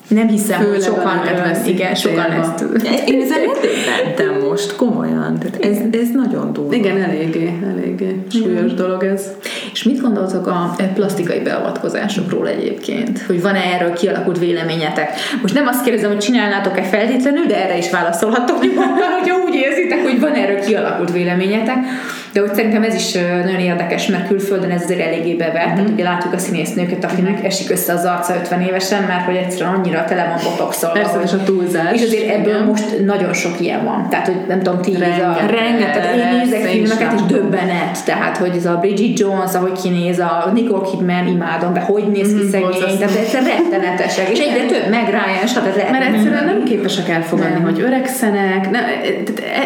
S2: nem hiszem, Főleg hogy sokan igen, sokan ezt.
S1: Én ezen megdöbbentem most, komolyan. Tehát ez, ez nagyon durva.
S3: Igen, eléggé, eléggé súlyos dolog ez.
S2: És mit gondoltok a plastikai beavatkozásokról egyébként? Hogy van-e erről kialakult véleményetek? Most nem azt kérdezem, hogy csinálnátok-e feltétlenül, de erre is válaszolhatok nyugodtan, hogyha úgy érzitek, hogy van erről kialakult véleményetek. De hogy szerintem ez is nagyon érdekes, mert külföldön ez azért eléggé bevett. Mm-hmm. Tehát ugye látjuk a színésznőket, akinek mm-hmm. esik össze az arca 50 évesen, mert hogy egyszerűen annyira tele van botoxol.
S3: Persze, és a túlzás.
S2: És azért ebből igen. most nagyon sok ilyen van. Tehát, hogy nem tudom, ti
S1: rengeteg,
S2: a... Rengeteg. Én nézek filmeket, és döbbenet. Tehát, hogy ez a Bridget Jones, ahogy kinéz, a Nicole Kidman, imádom, de hogy néz ki mm, szegény. Tehát ez rettenetesek. És egyre több meg Ryan, stb.
S3: Mert egyszerűen nem képesek elfogadni, nem. hogy öregszenek. Nem,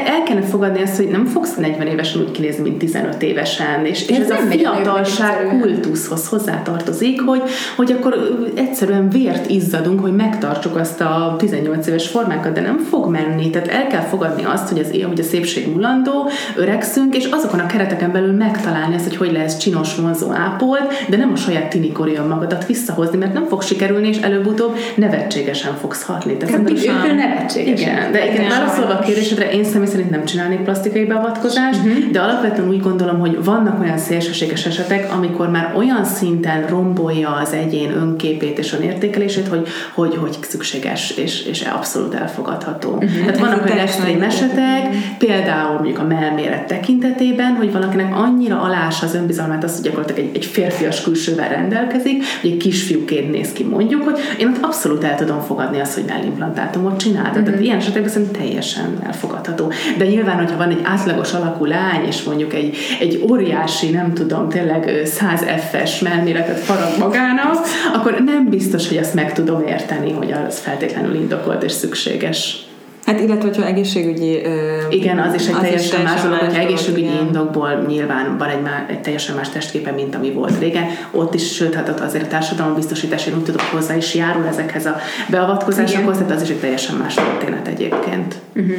S3: el kellene fogadni azt, hogy nem fogsz 40 évesen úgy kinézni, nézni, mint 15 évesen, és, és ez, ez a fiatalság kultuszhoz hozzátartozik, hogy, hogy akkor egyszerűen vért izzadunk, hogy megtartsuk azt a 18 éves formánkat, de nem fog menni, tehát el kell fogadni azt, hogy, az, hogy a szépség mulandó, öregszünk, és azokon a kereteken belül megtalálni ezt, hogy hogy lesz csinos, vonzó, ápolt, de nem a saját tinikori magadat visszahozni, mert nem fog sikerülni, és előbb-utóbb nevetségesen fogsz hatni.
S2: Tehát hát, nevetségesen.
S3: Igen, de igen, válaszolva a kérdésedre, én személy szerint nem csinálnék plastikai beavatkozást, uh-huh. de alapvetően alapvetően úgy gondolom, hogy vannak olyan szélsőséges esetek, amikor már olyan szinten rombolja az egyén önképét és önértékelését, hogy, hogy, hogy szükséges és, és abszolút elfogadható. Uh-huh. Tehát vannak olyan extrém esetek, például mondjuk a melméret tekintetében, hogy valakinek annyira alás az önbizalmát, az, hogy gyakorlatilag egy, egy férfias külsővel rendelkezik, hogy egy kisfiúként néz ki mondjuk, hogy én ott abszolút el tudom fogadni azt, hogy mellimplantátumot csinál. Uh-huh. Tehát ilyen esetekben szerintem teljesen elfogadható. De nyilván, hogyha van egy átlagos alakú lány, és mondjuk mondjuk egy, egy óriási, nem tudom, tényleg 100 F-es melméletet farag magának, akkor nem biztos, hogy azt meg tudom érteni, hogy az feltétlenül indokolt és szükséges.
S1: Hát illetve, hogyha egészségügyi... Ö,
S3: igen, az is egy
S1: az
S3: teljesen más dolog, hogyha egészségügyi
S1: igen.
S3: indokból nyilván van egy, má, egy teljesen más testképe, mint ami volt régen. Ott is, sőt, hát ott azért a társadalombiztosítás, én úgy tudom, hozzá is járul ezekhez a beavatkozásokhoz, tehát az is egy teljesen más történet egyébként.
S2: Uh-huh.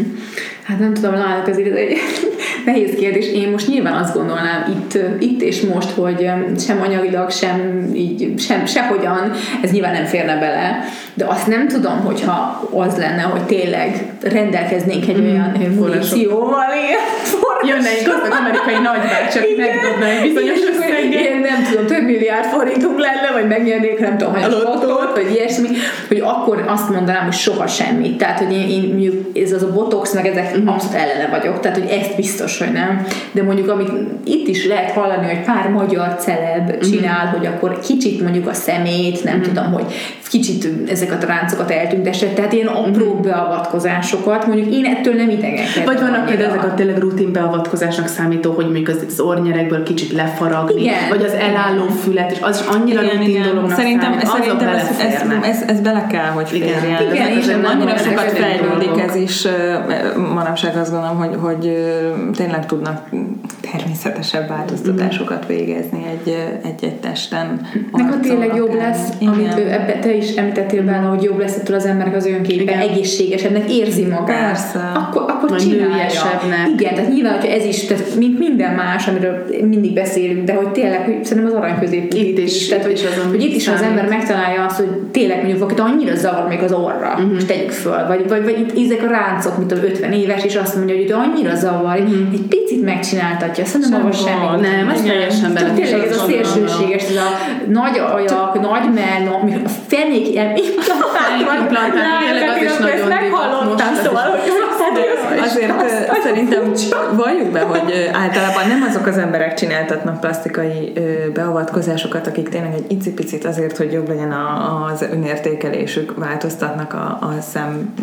S2: Hát nem tudom, náluk ez egy nehéz kérdés. Én most nyilván azt gondolnám itt, itt és most, hogy sem anyagilag, sem így, sem, sehogyan, ez nyilván nem férne bele, de azt nem tudom, hogyha az lenne, hogy tényleg rendelkeznénk egy olyan mm, munícióval,
S3: Jönne egy gazdag amerikai nagybács, aki megdobna egy bizonyos összeget.
S2: Én nem tudom, több milliárd forintunk lenne, vagy megnyernék, nem tudom, hogy a vagy ilyesmi, hogy akkor azt mondanám, hogy soha semmit. Tehát, hogy én, én ez az a botox, meg ezek mm-hmm. abszolút ellene vagyok. Tehát, hogy ezt biztos, hogy nem. De mondjuk, amit itt is lehet hallani, hogy pár magyar celeb csinál, mm-hmm. hogy akkor kicsit mondjuk a szemét, nem mm-hmm. tudom, hogy kicsit ezeket a ráncokat eltüntesse. Tehát ilyen apró mm-hmm. beavatkozásokat, mondjuk én ettől nem idegenkedem.
S3: Vagy vannak például ezek a tényleg rutin beavatkozásnak számító, hogy mondjuk az, az ornyerekből kicsit lefaragni, igen. vagy az elálló fület, és az is annyira igen, rutin igen. dolognak
S1: Szerintem, számít, szerintem ez, ez, ez, ez, bele kell, hogy férjen. Igen, igen, igen, igen annyira sokat fejlődik ez is, manapság azt gondolom, hogy, hogy tényleg tudnak természetesebb változtatásokat végezni egy, egy, egy testen.
S2: Meg ha tényleg jobb lesz, amit ebbe, te is említettél benne, hogy jobb lesz ettől az emberek az önképe, egészségesebbnek érzi magát.
S1: Persze.
S2: Akkor, akkor csinálja. Igen, tehát nyilván, hogyha ez is, tehát mint minden más, amiről mindig beszélünk, de hogy tényleg, hogy szerintem az arany közép
S3: itt is, is, tehát,
S2: hogy, is az, hogy itt is az ember megtalálja azt, hogy tényleg mondjuk valakit annyira zavar még az orra, uh-huh. most tegyük föl, vagy, vagy, vagy itt ezek a ráncok, mint a 50 éves, és azt mondja, hogy annyira zavar, uh-huh. egy picit megcsináltatja, szerintem abban semmi.
S3: Nem, ez teljesen bele.
S2: Tényleg ez a szélsőséges, ez a nagy ajak, nagy mell, a fenék ilyen
S3: implantátum, ez is nagyon
S2: meghallottam, szóval, hogy
S1: azért szerintem valljuk be, hogy általában nem azok az emberek csináltatnak plastikai beavatkozásokat, akik tényleg egy icipicit azért, hogy jobb legyen az önértékelésük, változtatnak a, a szem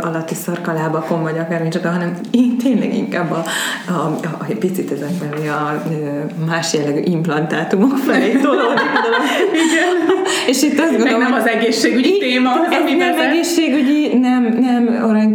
S1: alatti szarkalábakon, vagy akár csak, hanem én tényleg inkább a, a, a, a picit ezekben a más jellegű implantátumok felé tolódik. És itt azt gondolom,
S3: nem az egészségügyi téma, az,
S1: ez nem egészségügyi, nem, nem arany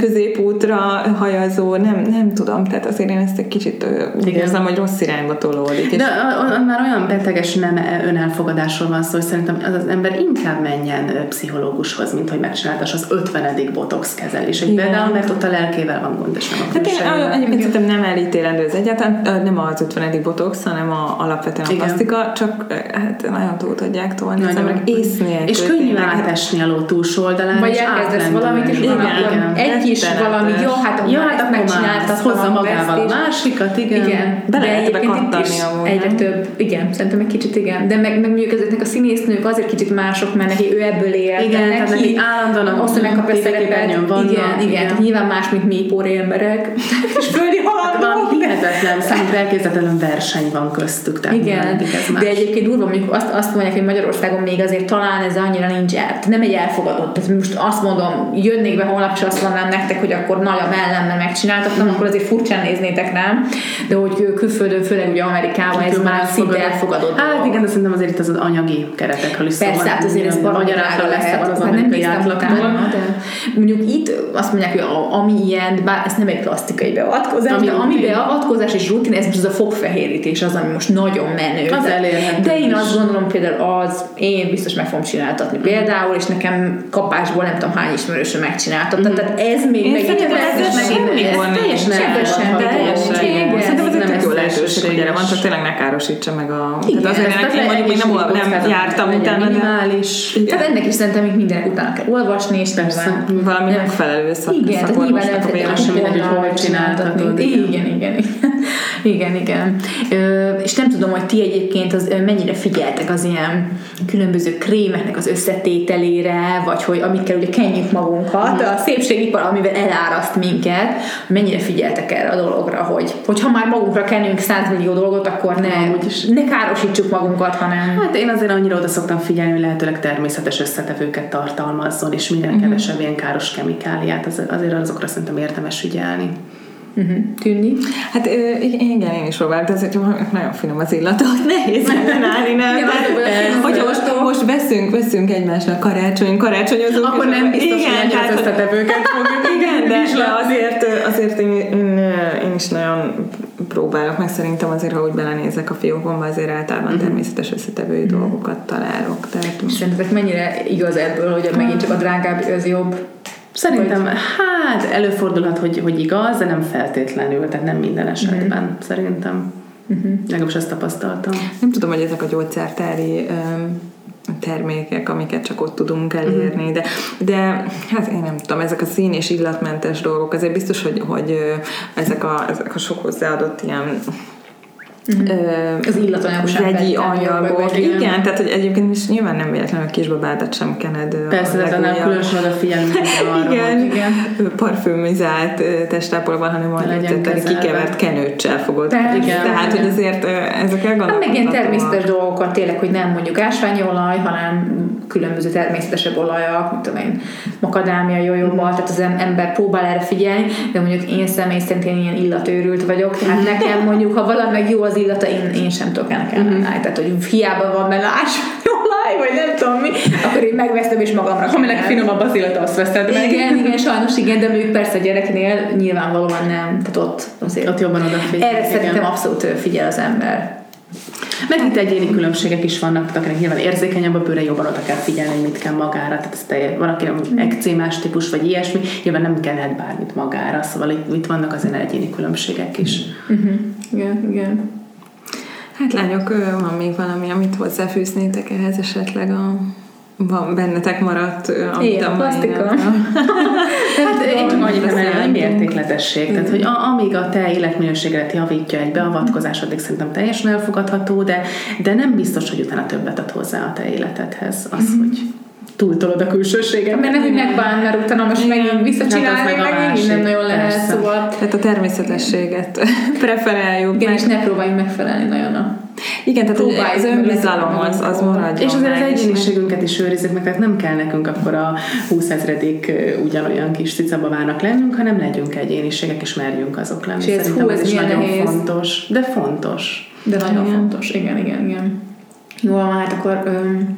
S1: középútra hajazó, nem, nem tudom, tehát azért én ezt egy kicsit úgy érzem, hogy rossz irányba tolódik.
S3: De a, a, már olyan beteges nem önelfogadásról van szó, hogy szerintem az, az ember inkább menjen pszichológushoz, mint hogy megcsináltas az 50. botox kezelés. Például, mert ott a lelkével van gond, és nem a
S1: hát én, Egyébként szerintem nem elítélendő ez egyáltalán, nem az 50. botox, hanem a, alapvetően a plastika, csak hát nagyon túl tudják tolni az emberek ész nélkül.
S3: És könnyű átesni a ló túlsó oldalán,
S2: Vagy elkezdesz valamit, és igen, igen, egy is valami, jó, hát, jó, hát megcsináltad,
S3: hozza magával a másikat, igen.
S1: igen. Be lehet egyébként itt is
S2: egyre több, igen, szerintem egy kicsit igen. De meg, meg mondjuk ezeknek a színésznők azért kicsit mások, mert neki ő ebből él.
S3: Igen, neki, tehát neki állandóan
S2: hogy megkapja szerepet. Igen, igen, igen. Nyilván más, mint mi póri emberek. és földi halandók.
S3: Hihetetlen, számukra elképzelhetetlen verseny van köztük.
S2: Tehát igen, de egyébként durva, mondjuk azt, azt mondják, hogy Magyarországon még azért talán ez annyira nincs el, nem egy elfogadott. Tehát most azt mondom, jönnék be holnap, és azt mondanám nektek, hogy akkor nagy a mellemmel megcsináltattam, mm. akkor azért furcsán néznétek, nem? De hogy külföldön, főleg ugye Amerikában ez már szinte elfogadott.
S3: Hát igen, de szerintem azért itt az, az anyagi keretekről is
S2: Persze, hát azért ez magyarára lehet, az hát nem de mondjuk itt azt mondják, hogy ami ilyen, bár ez nem egy plastikai beavatkozás, ami, de ami beavatkozás és rutin, ez most az a fogfehérítés az, ami most nagyon menő.
S3: Az elérhető.
S2: De én azt gondolom például az, én biztos meg fogom csináltatni mm. például, és nekem kapásból nem tudom hány ismerősöm megcsináltatta. Tehát ez még
S1: én megint ez, ez semmi gond
S2: Teljesen
S1: Szerintem egy tök jó lehetőség, erre van, csak tényleg ne károsítsa meg a... Igen, tehát azért neki mondjuk még nem, nem jártam utána,
S2: minimális. Tehát ennek is szerintem még mindenek utána kell olvasni, és
S1: persze. Valami megfelelő szak.
S2: Igen, tehát nyilván nem
S3: feltétlenül, hogy hol csináltatod.
S2: Igen, igen, igen. Igen, igen. És nem tudom, hogy ti egyébként az, mennyire figyeltek az ilyen különböző krémeknek az összetételére, vagy hogy amikkel ugye kenjük magunkat, a szépségipar, amivel eláraszt minket, mennyire figyeltek erre a dologra, hogy hogyha már magunkra kenünk 100 millió dolgot, akkor ne, ne károsítsuk magunkat, hanem...
S3: Hát én azért annyira oda szoktam figyelni, hogy lehetőleg természetes összetevőket tartalmazzon, és minden uh-huh. kevesebb ilyen káros kemikáliát, azért azokra szerintem érdemes figyelni.
S2: Uh-huh. Tűnni?
S1: Hát igen, én is próbálok, de azért nagyon finom az illata, nehéz ellenállni, nem? ja, hogyha most, most veszünk, veszünk egymásnak karácsony, karácsonyozunk.
S3: Akkor nem biztos, igen, hogy tehát, összetevőket fogjuk.
S1: Igen, de, de azért, azért én, én, én, is nagyon próbálok, meg szerintem azért, ha úgy belenézek a fiókomba, azért általában uh-huh. természetes összetevői uh-huh. dolgokat találok.
S2: Tehát, Szerintetek mennyire igaz ebből, hogy megint csak a drágább az jobb?
S3: Szerintem, vagy... hát előfordulhat, hogy, hogy igaz, de nem feltétlenül, tehát nem minden esetben, uh-huh. szerintem. Uh-huh. Legalábbis ezt tapasztaltam.
S1: Nem tudom, hogy ezek a gyógyszertári um, termékek, amiket csak ott tudunk elérni, de, de hát én nem tudom, ezek a szín és illatmentes dolgok, azért biztos, hogy, hogy ezek a, ezek a sok hozzáadott ilyen
S2: Uh-huh. Az illatanyagosság.
S1: Vegyi anyagok. Igen, igen, tehát hogy egyébként is nyilván nem véletlenül a kisbabádat sem kened.
S3: Persze, de nem különösen odafigyelünk
S1: arra, igen, igen. parfümizált testápolban, hanem majd kikevert kenőccsel fogod. Persze, igen, tehát, igen. hogy azért ezek elgondolkodhatóak.
S2: Hát meg ilyen természetes dolgokat tényleg, hogy nem mondjuk ásványolaj, hanem különböző természetesebb olajak, mint tudom én, makadámia, jójóval, tehát az ember próbál erre figyelni, de mondjuk én személy szerint én ilyen illatőrült vagyok, tehát nekem mondjuk, ha valami jó az illata, én, én sem tudok ennek ellenállni. Uh-huh. Tehát, hogy hiába van benne ásványolaj, vagy nem tudom mi, akkor én megveszem és magamra.
S3: Aminek finomabb az illata, azt veszed
S2: meg. Igen, igen, sajnos igen, de mondjuk persze a gyereknél nyilvánvalóan nem. Tehát ott azért
S3: ott jobban odafigyel.
S2: Erre igen. szerintem abszolút figyel az ember.
S3: Meg itt egyéni különbségek is vannak, akinek nyilván érzékenyebb a bőre, jobban oda kell figyelni, hogy mit kell magára. Tehát ez te, van, aki ekcémás típus, vagy ilyesmi, nyilván nem kellhet bármit magára, szóval itt, itt vannak azért egyéni különbségek is.
S2: Uh-huh. Igen, igen.
S1: Hát lányok, van még valami, amit hozzáfűznétek ehhez esetleg a van bennetek maradt,
S2: amit Igen, a plastika.
S3: hát én csak annyit emelni, értékletesség. Tehát, hogy amíg a te életminőséget javítja egy beavatkozás, addig szerintem teljesen elfogadható, de, de nem biztos, hogy utána többet ad hozzá a te életedhez. Az, mm-hmm. hogy túltolod a külsőséget.
S2: Mert nem, hogy megbán, mert utána most megint visszacsinálni, hát meg megint nem nagyon lehet, szóval.
S1: Tehát a természetességet preferáljuk.
S2: Igen, meg. és ne próbáljunk megfelelni nagyon a
S1: igen, tehát az önbizalom az, az maradjon
S3: És azért az egyéniségünket is őrizzük meg, tehát nem kell nekünk akkor a 20 ezredik ugyanolyan kis cicabavának lennünk, hanem legyünk egyéniségek, és merjünk azok lenni. És ez, hú, ez, ez is nagyon nehéz. fontos. De fontos.
S2: De nagyon igen. fontos, igen, igen, igen. Jó, hát akkor öm,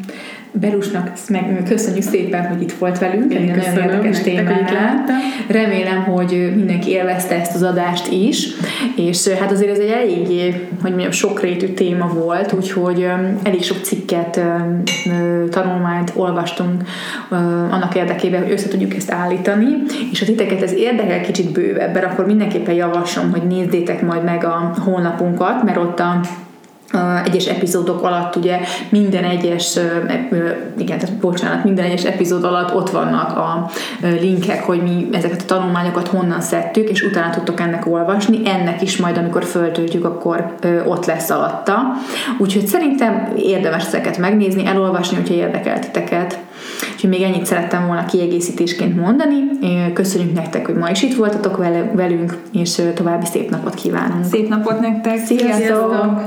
S2: Berusnak meg köszönjük szépen, hogy itt volt velünk, egy nagyon érdekes témánál. Remélem, hogy mindenki élvezte ezt az adást is, és hát azért ez egy eléggé, hogy mondjam, sokrétű téma volt, úgyhogy elég sok cikket, tanulmányt olvastunk annak érdekében, hogy össze tudjuk ezt állítani, és ha titeket ez érdekel kicsit bővebben, akkor mindenképpen javaslom, hogy nézzétek majd meg a honlapunkat, mert ott a egyes epizódok alatt ugye minden egyes, igen, tehát bocsánat, minden egyes epizód alatt ott vannak a linkek, hogy mi ezeket a tanulmányokat honnan szedtük, és utána tudtok ennek olvasni. Ennek is majd, amikor föltöltjük, akkor ott lesz alatta. Úgyhogy szerintem érdemes ezeket megnézni, elolvasni, hogyha érdekel titeket. Úgyhogy még ennyit szerettem volna kiegészítésként mondani. Köszönjük nektek, hogy ma is itt voltatok velünk, és további szép napot kívánunk.
S1: Szép napot nektek!
S2: Sziasztok! Sziasztok.